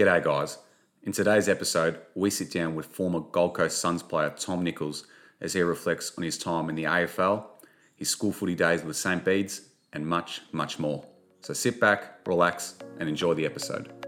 G'day, guys. In today's episode, we sit down with former Gold Coast Suns player Tom Nichols as he reflects on his time in the AFL, his school footy days with St. Bede's, and much, much more. So sit back, relax, and enjoy the episode.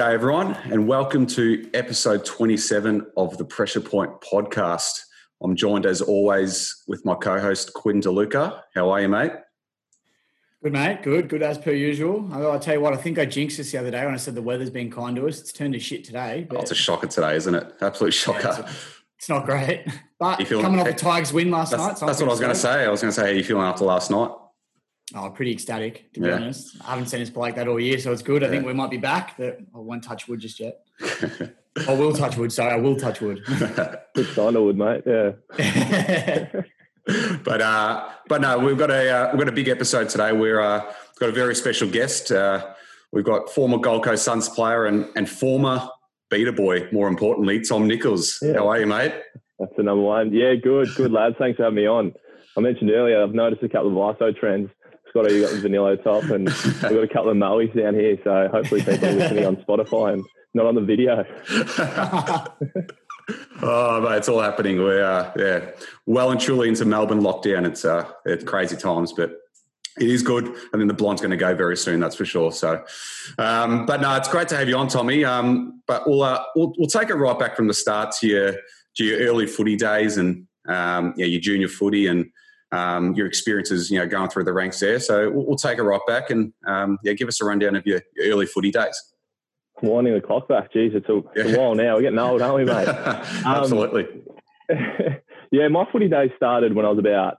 G'day, everyone, and welcome to episode 27 of the Pressure Point podcast. I'm joined, as always, with my co host, Quinn DeLuca. How are you, mate? Good, mate. Good, good as per usual. Although I'll tell you what, I think I jinxed this the other day when I said the weather's been kind to us. It's turned to shit today. Oh, it's a shocker today, isn't it? Absolute shocker. it's not great. But coming off the Tigers win last That's, night. that's what I was going to say. I was going to say, how are you feeling after last night? Oh, pretty ecstatic, to be Yeah. honest. I haven't seen us play like that all year, so it's good. I think we might be back, but I won't touch wood just yet. I will touch wood, sorry. I will touch wood. Good wood, mate. Yeah. but uh, but no, we've got a uh, we've got a big episode today. We're uh, we've got a very special guest. Uh, we've got former Gold Coast Suns player and and former Beta boy, more importantly, Tom Nichols. Yeah. How are you, mate? That's the number one. Yeah, good, good lads. Thanks for having me on. I mentioned earlier, I've noticed a couple of ISO trends. Scotto, you got the vanilla top, and we've got a couple of Moes down here. So hopefully people are listening on Spotify and not on the video. oh, mate, it's all happening. We're uh, yeah, well and truly into Melbourne lockdown. It's uh, it's crazy times, but it is good. I think the blonde's going to go very soon. That's for sure. So, um, but no, it's great to have you on, Tommy. Um, but we'll, uh, we'll we'll take it right back from the start to your to your early footy days and um, yeah, your junior footy and um, your experiences, you know, going through the ranks there. So we'll, we'll take it right back and um, yeah, give us a rundown of your, early footy days. Winding the clock back. Jeez, it's a, it's a while now. We're getting old, aren't we, mate? Absolutely. yeah, my footy days started when I was about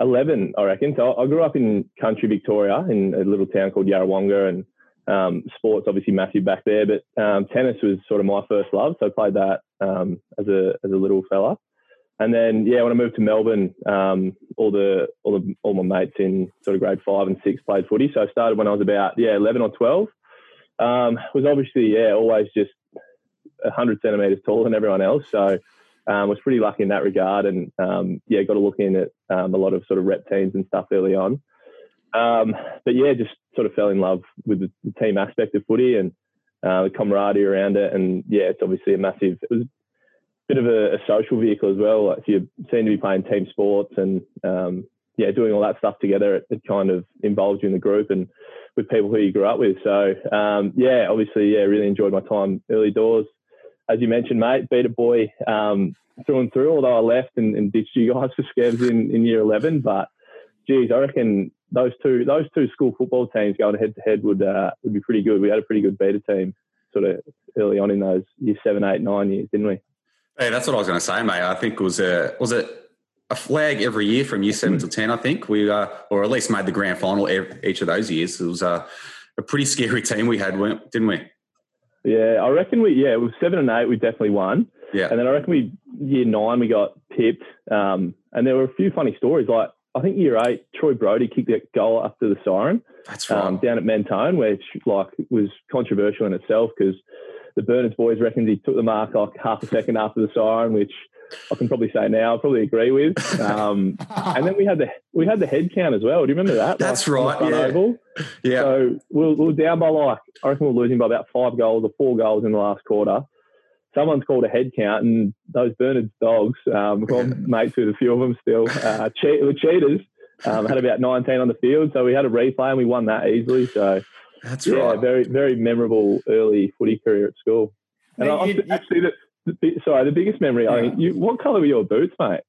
11, I reckon. So I grew up in country Victoria in a little town called Yarrawonga and um, sports obviously massive back there, but um, tennis was sort of my first love. So I played that um, as a as a little fella. And then yeah, when I moved to Melbourne, um, all the all the all my mates in sort of grade five and six played footy. So I started when I was about yeah 11 or 12. Um, was obviously yeah always just 100 centimeters taller than everyone else. So um, was pretty lucky in that regard, and um, yeah, got to look in at um, a lot of sort of rep teams and stuff early on. Um, but yeah, just sort of fell in love with the, the team aspect of footy and uh, the camaraderie around it, and yeah, it's obviously a massive. It was bit of a, a social vehicle as well. Like if you seem to be playing team sports and um, yeah, doing all that stuff together, it, it kind of involves you in the group and with people who you grew up with. So um, yeah, obviously, yeah, really enjoyed my time early doors. As you mentioned, mate, beta boy um, through and through. Although I left and, and ditched you guys for Scabs in, in year eleven, but geez, I reckon those two those two school football teams going head to head would uh, would be pretty good. We had a pretty good beta team sort of early on in those year seven, eight, nine years, didn't we? Hey, that's what I was going to say, mate. I think it was a was it a flag every year from year seven to ten. I think we uh, or at least made the grand final ev- each of those years. It was uh, a pretty scary team we had, didn't we? Yeah, I reckon we yeah, it was seven and eight. We definitely won. Yeah, And then I reckon we year nine we got pipped, um, and there were a few funny stories. Like I think year eight, Troy Brody kicked that goal after the siren that's right. um, down at Mentone, which like was controversial in itself because the Bernards boys reckoned he took the mark like half a second after the siren, which I can probably say now I probably agree with. Um, and then we had the we had the head count as well. Do you remember that? That's the right, yeah. oval. yeah, So we we're, we we're down by like, I reckon we're losing by about five goals or four goals in the last quarter. Someone's called a head count, and those Bernard's dogs, um, we've got mates with a few of them still, uh, cheat, were cheaters, um, had about 19 on the field. So we had a replay and we won that easily. So, that's yeah, right. very, very memorable early footy career at school. And Mate, I, you- you- actually, the, the, sorry, the biggest memory, I mean, you, what colour were your boots, mate?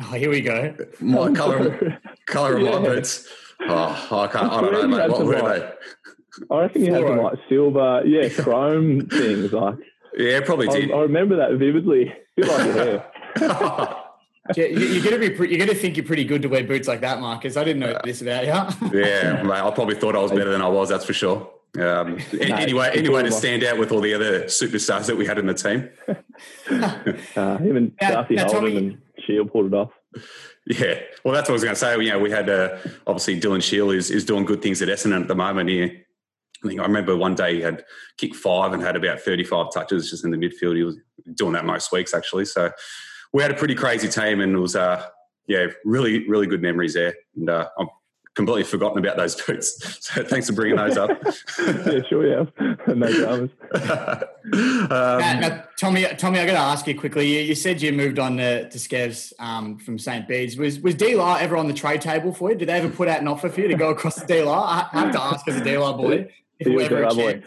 Oh, here we go. My color, color of my boots. Oh, I can't. I don't know, mate. What were like, they? I reckon you had some like silver, yeah, chrome things. Like Yeah, probably I, did. I remember that vividly. A bit like your hair. Yeah, you, you're gonna be pre- you're gonna think you're pretty good to wear boots like that, Marcus. I didn't know this about you. yeah, mate. I probably thought I was better than I was. That's for sure. Um, No, anyway, it's anyway, to stand out with all the other superstars that we had in the team. Uh, even Now- Darcy now, Holden Tommy- and Shiel pulled it off. Yeah, well, that's what I was going to say. You know, we had uh, obviously Dylan Shiel is, is doing good things at Essendon at the moment. He, I think I remember one day he had kicked five and had about 35 touches just in the midfield. He was doing that most weeks actually. So we had a pretty crazy team and it was, uh, yeah, really, really good memories there. And uh, I'm completely forgotten about those boots. So thanks for bringing those up. yeah, sure, yeah. no dramas. now, um, now, Tommy, Tommy, I got to ask you quickly. You, you said you moved on to, to Skevs um, from St. Bede's. Was was DLR ever on the trade table for you? Did they ever put out an offer for you to go across to DLR? I have to ask as a DLR boy. If He we ever a a boy.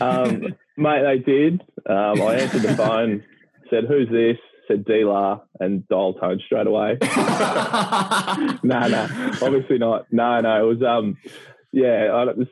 Um, mate, they did. Um, I answered the phone, said, "Who's this?" Said Dealer, and dialed home straight away. no, no, obviously not. No, no, it was um, yeah, I don't, this,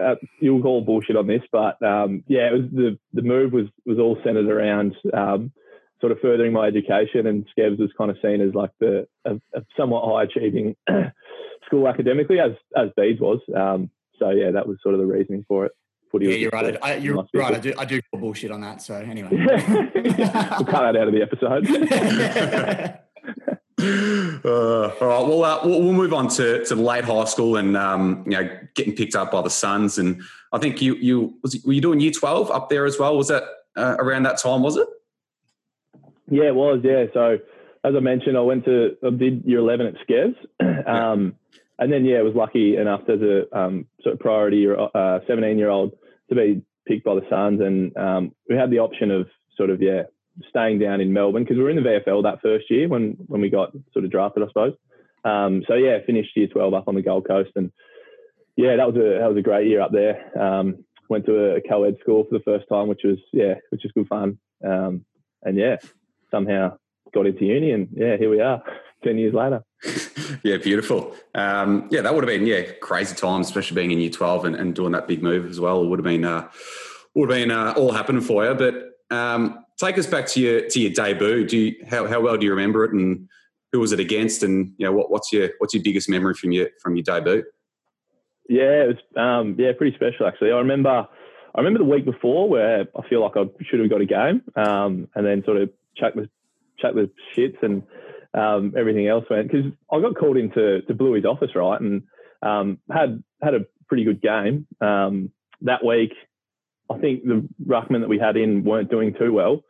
uh, you'll call bullshit on this, but um, yeah, it was the the move was was all centered around um, sort of furthering my education, and Skevs was kind of seen as like the a, a somewhat high achieving school academically, as as Bees was. Um, so yeah, that was sort of the reasoning for it. Footy yeah, you're right. I, you're must be a right. I do. I do call bullshit on that. So anyway. we'll cut that out of the episode. Uh, all right. Well, uh, we'll, we'll move on to, to late high school and um, you know getting picked up by the Suns. And I think you you was were you doing year twelve up there as well? Was that uh, around that time? Was it? Yeah, it was. Yeah. So as I mentioned, I went to I did year eleven at Skevs, um, and then yeah, I was lucky enough as a um, sort of priority year, uh, seventeen year old to be picked by the Suns, and um, we had the option of sort of yeah staying down in Melbourne because we were in the VFL that first year when when we got sort of drafted, I suppose. Um, so yeah, finished year twelve up on the Gold Coast, and yeah, that was a that was a great year up there. Um, went to a co-ed school for the first time, which was yeah, which was good fun. Um, and yeah, somehow got into uni, and yeah, here we are, ten years later. Yeah, beautiful. Um, yeah, that would have been yeah crazy times, especially being in year twelve and, and doing that big move as well. It would have been uh, would have been uh, all happening for you. But um, take us back to your to your debut. Do you, how how well do you remember it, and who was it against, and you know what, what's your what's your biggest memory from your from your debut? Yeah, it was um, yeah pretty special actually. I remember I remember the week before where I feel like I should have got a game, um, and then sort of chuck the chuck the shits and um, everything else went because I got called into to Bluey's office right and um, had had a pretty good game um, that week. I think the ruckman that we had in weren't doing too well,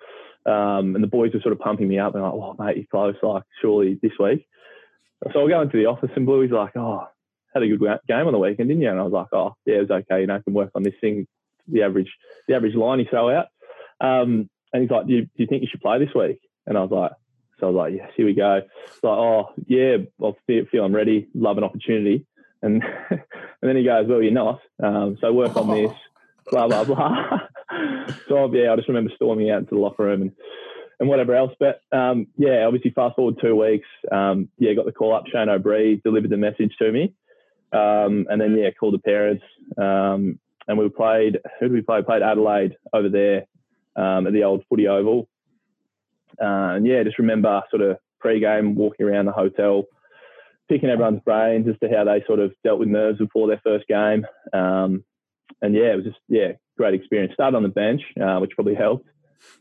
um, and the boys were sort of pumping me up and like, "Oh, mate, you're close. Like, surely this week." So I go into the office and Bluey's like, "Oh, had a good game on the weekend, didn't you?" And I was like, "Oh, yeah, it was okay. You know, I can work on this thing, the average, the average line you throw out." Um, and he's like, do you, "Do you think you should play this week?" And I was like, "So I was like, yes, here we go." It's like, "Oh, yeah, I feel, feel I'm ready. Love an opportunity." And and then he goes, "Well, you're not. Um, so work on this." Blah blah blah. so yeah, I just remember storming out into the locker room and and whatever else. But um, yeah, obviously fast forward two weeks. Um, yeah, got the call up. Shane O'Brien delivered the message to me. Um, and then yeah, called the parents. Um, and we played. Who did we play? Played Adelaide over there um, at the old Footy Oval. Uh, and yeah, just remember sort of pre-game walking around the hotel, picking everyone's brains as to how they sort of dealt with nerves before their first game. Um, and yeah, it was just yeah, great experience. Started on the bench, uh, which probably helped.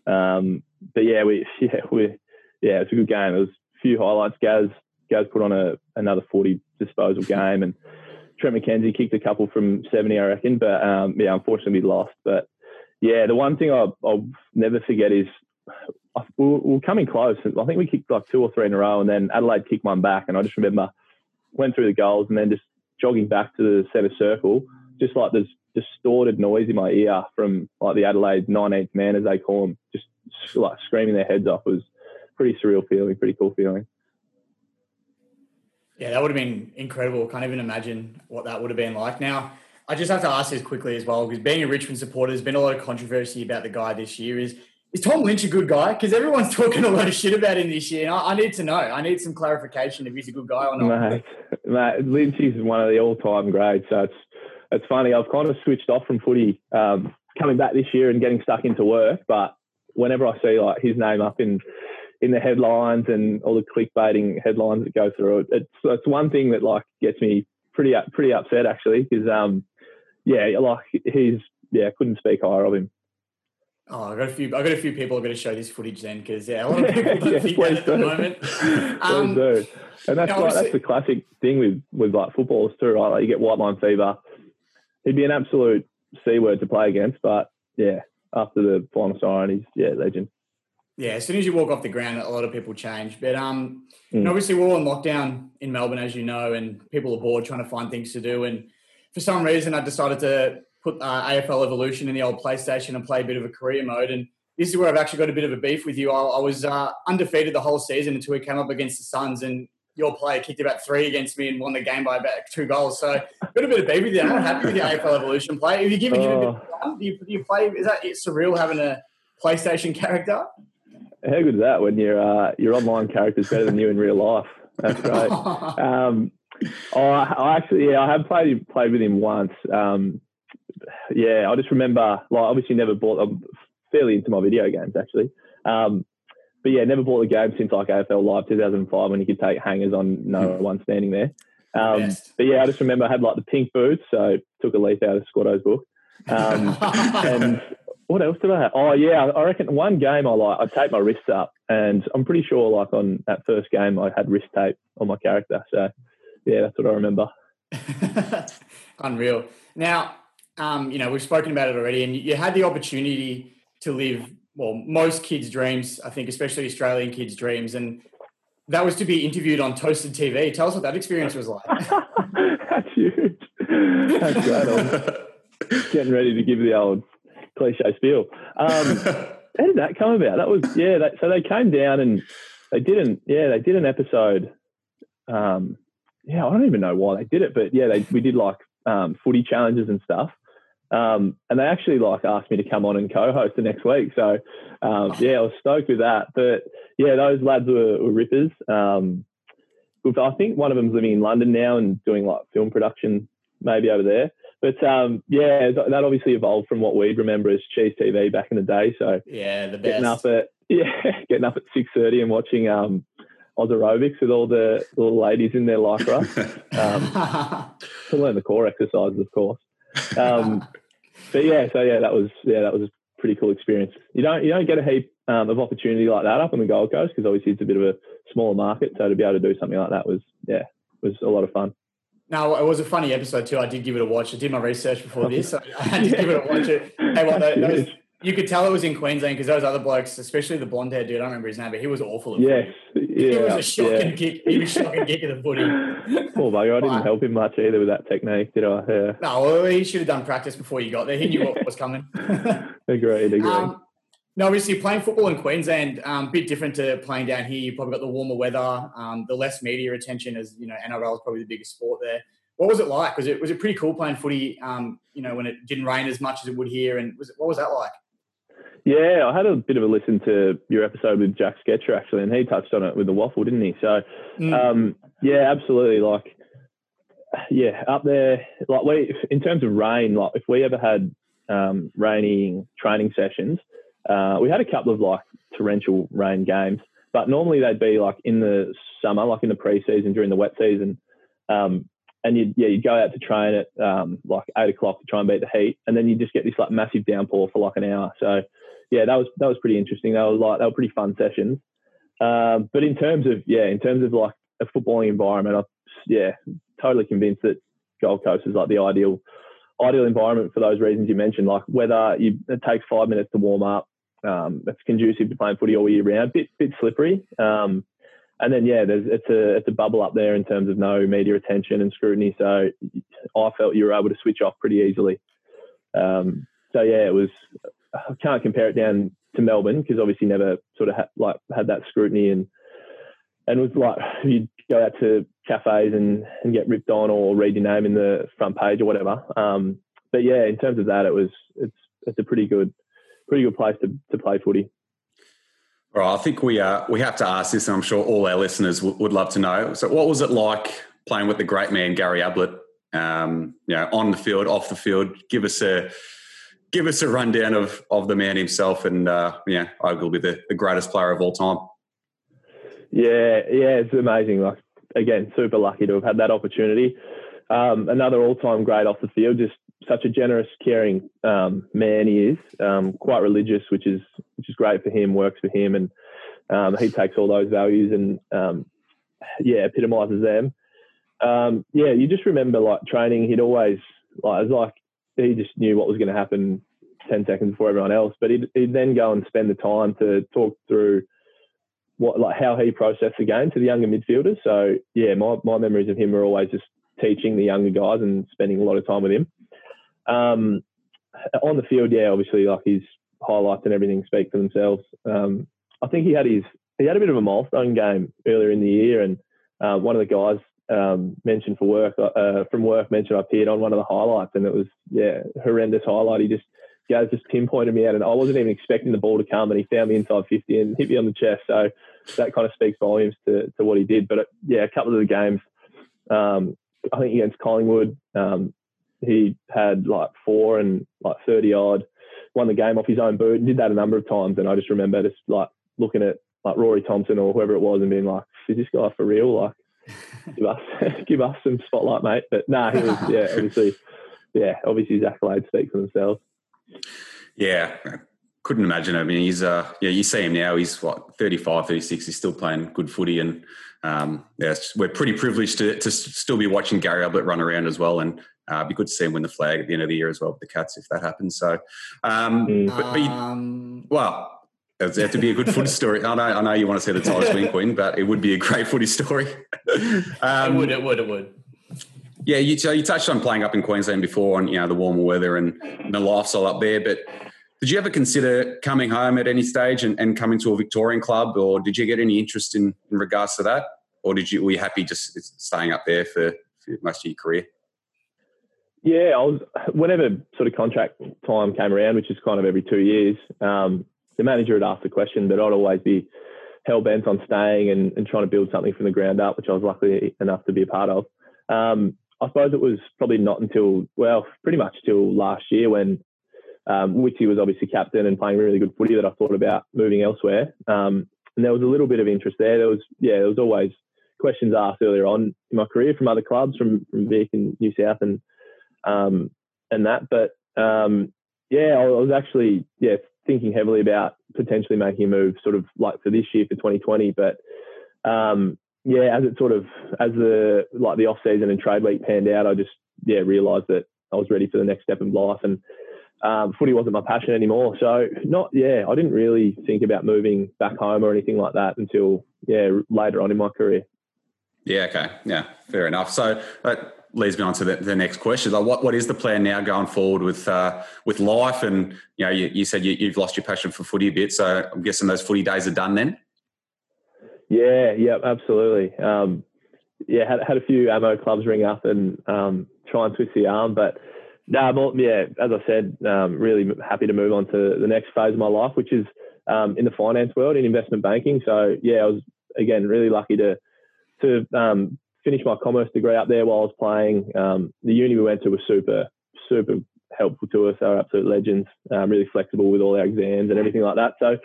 Um, but yeah, we yeah we yeah it's a good game. There was a few highlights. Gaz Gaz put on a another forty disposal game, and Trent McKenzie kicked a couple from seventy, I reckon. But um, yeah, unfortunately we lost. But yeah, the one thing I'll, I'll never forget is we were, coming close. I think we kicked like two or three in a row, and then Adelaide kicked one back, and I just remember went through the goals and then just jogging back to the centre circle, just like this distorted noise in my ear from like the Adelaide 19th man, as they call them, just like screaming their heads off. It was pretty surreal feeling, pretty cool feeling. Yeah, that would have been incredible. Can't even imagine what that would have been like. Now, I just have to ask this quickly as well, because being a Richmond supporter, there's been a lot of controversy about the guy this year. Is is Tom Lynch a good guy? Because everyone's talking a lot of shit about him this year, and I, I need to know. I need some clarification if he's a good guy or not. Mate, mate, Lynch is one of the all-time greats. So it's it's funny. I've kind of switched off from footy, um, coming back this year and getting stuck into work. But whenever I see like his name up in in the headlines and all the clickbaiting headlines that go through it, it's it's one thing that like gets me pretty pretty upset actually because um yeah like he's yeah couldn't speak higher of him. Oh, I got a few. I got a few people. I've got to show this footage then because yeah, a lot of people don't think that at the moment. Um, do. And that's like, that's the classic thing with with like footballers too, right? Like you get white line fever. He'd be an absolute c word to play against, but yeah, after the final siren, he's yeah legend. yeah, as soon as you walk off the ground, a lot of people change. But um, Mm. and obviously we're all in lockdown in Melbourne, as you know, and people are bored trying to find things to do. And for some reason, I decided to put uh, AFL Evolution in the old PlayStation and play a bit of a career mode. And this is where I've actually got a bit of a beef with you. I, I was uh, undefeated the whole season until we came up against the Suns, and your player kicked about three against me and won the game by about two goals. So got a bit of beef with you. I'm not happy with your AFL Evolution play. If you give, give it a bit Oh. of fun, do you, do you play? Is that it's surreal having a PlayStation character? How good is that when your uh, your online character's better than you in real life? That's great. um, oh, I, I actually, yeah, I have played played with him once. Um, yeah, I just remember, like, obviously never bought. I'm fairly into my video games actually, um, but yeah, never bought a game since like AFL Live 2005 when you could take hangers on no one standing there. Um, but yeah, I just remember I had like the pink boots, so took a leaf out of Scotto's book. Um, and what else did I have? Oh yeah, I reckon one game I like I taped my wrists up, and I'm pretty sure like on that first game I had wrist tape on my character. So yeah, that's what I remember. Unreal. Now, um, you know, we've spoken about it already, and you had the opportunity to live, well, most kids' dreams, I think, especially Australian kids' dreams, and that was to be interviewed on Toasted TV. Tell us what that experience was like. that's huge. That's great. Getting ready to give the old cliche spiel. Um, how did that come about? That was yeah. That, so they came down and they didn't. Yeah, they did an episode. Um, yeah, I don't even know why they did it, but yeah, they we did like um, footy challenges and stuff. Um, and they actually like asked me to come on and co-host the next week. So um, yeah, I was stoked with that. But yeah, those lads were, were rippers. Um, I think one of them's living in London now and doing like film production maybe over there. But um, yeah, that obviously evolved from what we'd remember as Cheez TV back in the day. So yeah, the getting best. up at yeah, getting up at six thirty and watching um, Oz aerobics with all the little ladies in their lycra um, to learn the core exercises, of course. Um, but yeah, so yeah, that was yeah, that was a pretty cool experience. You don't you don't get a heap um, of opportunity like that up on the Gold Coast because obviously it's a bit of a smaller market. So to be able to do something like that was yeah, was a lot of fun. No, it was a funny episode too. I did give it a watch. I did my research before this. So I had to give it a watch. Hey, well, those, those, you could tell it was in Queensland because those other blokes, especially the blonde hair dude, I don't remember his name, but he was awful. At Yes. Yeah, he was a shocking yeah. kick. He was a shocking kick of the footy. Poor bugger, I didn't help him much either with that technique, did I? Yeah, No, well, he should have done practice before you got there. He knew what was coming. agreed, agreed. um, no, obviously playing football in Queensland, a um, bit different to playing down here. You probably got the warmer weather, um, the less media attention, as you know, NRL is probably the biggest sport there. What was it like? Was it was it pretty cool playing footy? Um, you know, when it didn't rain as much as it would here, and was it, what was that like? Yeah, I had a bit of a listen to your episode with Jack Sketcher actually, and he touched on it with the waffle, didn't he? So, Mm. um, yeah, absolutely. Like, yeah, up there, like we, in terms of rain, like if we ever had um, raining training sessions, uh, we had a couple of like torrential rain games, but normally they'd be like in the summer, like in the pre-season during the wet season. Um, and you'd, yeah, you'd go out to train at um, like eight o'clock to try and beat the heat, and then you just get this like massive downpour for like an hour. So, yeah, that was that was pretty interesting. They were like they were pretty fun sessions. Um, but in terms of yeah, in terms of like a footballing environment, I'm yeah totally convinced that Gold Coast is like the ideal ideal environment for those reasons you mentioned. Like whether you it takes five minutes to warm up, um, it's conducive to playing footy all year round. Bit bit slippery. Um, and then yeah, there's it's a it's a bubble up there in terms of no media attention and scrutiny. So I felt you were able to switch off pretty easily. Um, so yeah, it was. Can't compare it down to Melbourne because obviously never sort of like had that scrutiny and and was like you'd go out to cafes and, and get ripped on or read your name in the front page or whatever. Um, but yeah, in terms of that, it was it's it's a pretty good pretty good place to, to play footy. All right, I think we uh, we have to ask this, and I'm sure all our listeners w- would love to know. So, what was it like playing with the great man Gary Ablett? Um, you know, on the field, off the field. Give us a give us a rundown of of the man himself, and uh, yeah, arguably the, the greatest player of all time. Yeah, yeah, it's amazing. Like again, super lucky to have had that opportunity. Um, another all-time great off the field. Just such a generous, caring um, man he is. Um, quite religious, which is which is great for him. Works for him, and um, he takes all those values and um, yeah, epitomises them. Um, yeah, you just remember like training. He'd always like it was like he just knew what was going to happen ten seconds before everyone else. But he'd, he'd then go and spend the time to talk through what like how he processed the game to the younger midfielders. So yeah, my my memories of him are always just teaching the younger guys and spending a lot of time with him. Um, on the field, yeah, obviously, like his highlights and everything speak for themselves. Um, I think he had his he had a bit of a milestone game earlier in the year, and uh, one of the guys um, mentioned for work uh, from work mentioned I appeared on one of the highlights, and it was yeah horrendous highlight. He just guys just pinpointed me out, and I wasn't even expecting the ball to come, and he found me inside fifty and hit me on the chest. So that kind of speaks volumes to, to what he did. But uh, yeah, a couple of the games, um, I think against Collingwood, um, he had like four and like 30 odd, won the game off his own boot and did that a number of times. And I just remember just like looking at like Rory Thompson or whoever it was and being like, is this guy for real? Like, give us, give us some spotlight, mate. But nah, he was, yeah, obviously, yeah, obviously his accolades speak for themselves. Yeah, couldn't imagine. I mean, he's uh, yeah, you see him now. He's what 35, 36. He's still playing good footy, and um, yeah, we're pretty privileged to to still be watching Gary Ablett run around as well. And uh, it'd be good to see him win the flag at the end of the year as well with the Cats if that happens. So, um, mm. but, but you, um, well. It'd have to be a good footy story. I know, I know you want to see the Tigers win, Quinn, but it would be a great footy story. um, it would, it would, it would. Yeah, you, so you touched on playing up in Queensland before, and you know the warmer weather and, and the lifestyle up there. But did you ever consider coming home at any stage and, and coming to a Victorian club, or did you get any interest in, in regards to that, or did you were you happy just staying up there for, for most of your career? Yeah, I was. Whenever sort of contract time came around, which is kind of every two years, um, the manager had asked the question, but I'd always be hell bent on staying and, and, trying to build something from the ground up, which I was lucky enough to be a part of. Um, I suppose it was probably not until well, pretty much till last year when um, Witty was obviously captain and playing really good footy that I thought about moving elsewhere. Um, and there was a little bit of interest there. There was, yeah, there was always questions asked earlier on in my career from other clubs, from from Vic and New South and um, and that. But um, yeah, I was actually yeah thinking heavily about potentially making a move, sort of like for this year for 2020. But um, yeah, as it sort of as the like the off season and trade week panned out, I just yeah realised that I was ready for the next step in life and um, footy wasn't my passion anymore. So not yeah, I didn't really think about moving back home or anything like that until yeah later on in my career. Yeah. Okay. Yeah. Fair enough. So that leads me on to the, the next question. Like, what what is the plan now going forward with uh, with life? And you know, you, you said you, have lost your passion for footy a bit. So I'm guessing those footy days are done then. Yeah. Yeah. Absolutely. Um, yeah. Had had a few ammo clubs ring up and um, try and twist the arm, but no, yeah, as I said, um, really happy to move on to the next phase of my life, which is um, in the finance world, in investment banking. So yeah, I was again really lucky to to um, finish my commerce degree up there while I was playing. Um, the uni we went to was super super helpful to us. They were absolute legends, um, really flexible with all our exams and everything like that. So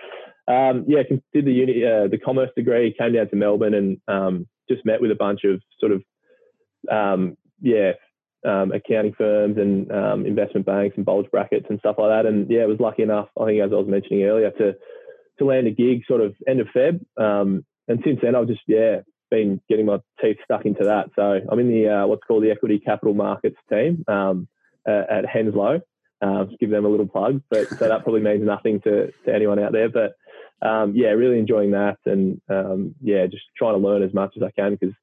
um, yeah, did the uni uh, the commerce degree, came down to Melbourne and just met with a bunch of sort of yeah um, accounting firms and um, investment banks and bulge brackets and stuff like that. And yeah, I was lucky enough, I think as I was mentioning earlier, to to land a gig sort of end of Feb. Um, and since then, I've just yeah been getting my teeth stuck into that. So I'm in the uh, what's called the equity capital markets team um, at Henslow. Uh, just give them a little plug, but so that probably means nothing to, to anyone out there. But um, yeah, really enjoying that, and um, yeah, just trying to learn as much as I can because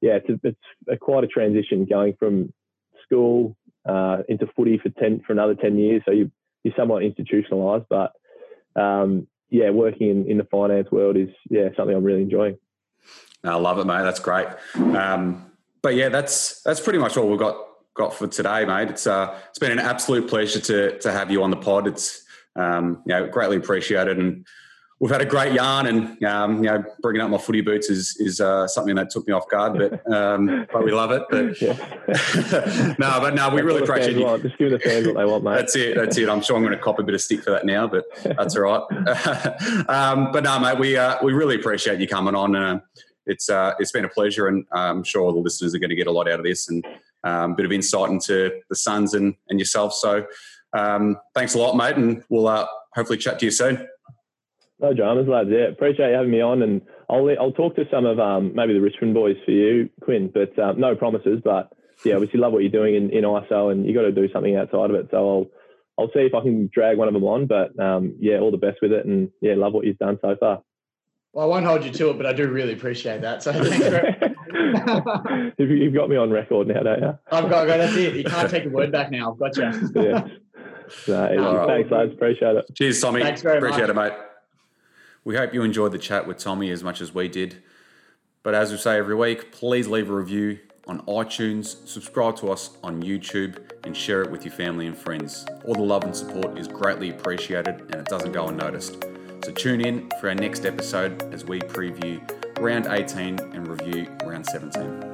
yeah, it's, a, it's a, quite a transition going from school uh, into footy for ten for another ten years. So you you're somewhat institutionalized, but um, yeah, working in, in the finance world is yeah something I'm really enjoying. I love it, mate. That's great. Um, but yeah, that's that's pretty much all we've got got for today, mate. It's uh, it's been an absolute pleasure to to have you on the pod. It's um, you know greatly appreciated and we've had a great yarn, and um, you know, bringing up my footy boots is is uh, something that took me off guard, but um, but we love it. But no, but no, we really appreciate you. Want. Just give the fans what they want, mate. That's it. That's it. I'm sure I'm going to cop a bit of stick for that now, but that's all right. um, but no, mate, we uh, we really appreciate you coming on. Uh, it's uh, it's been a pleasure, and I'm sure the listeners are going to get a lot out of this. And um, a bit of insight into the Suns and, and yourself. So um, thanks a lot, mate, and we'll uh, hopefully chat to you soon. No dramas, lads. Yeah, appreciate you having me on, and I'll I'll talk to some of um, maybe the Richmond boys for you, Quinn. But um, no promises. But yeah, obviously love what you're doing in, in ISO, and you got to do something outside of it. So I'll I'll see if I can drag one of them on. But um, yeah, all the best with it, and yeah, love what you've done so far. Well, I won't hold you to it, but I do really appreciate that. So thanks for You've got me on record now, don't you? I've got, got that's it. You can't take a word back now. I've got you. yeah. No, All right. Thanks, lads. Appreciate it. Cheers, Tommy. Thanks very Appreciate much. Appreciate it, mate. We hope you enjoyed the chat with Tommy as much as we did. But as we say every week, please leave a review on iTunes, subscribe to us on YouTube, and share it with your family and friends. All the love and support is greatly appreciated and it doesn't go unnoticed. So tune in for our next episode as we preview round 18 and review round 17.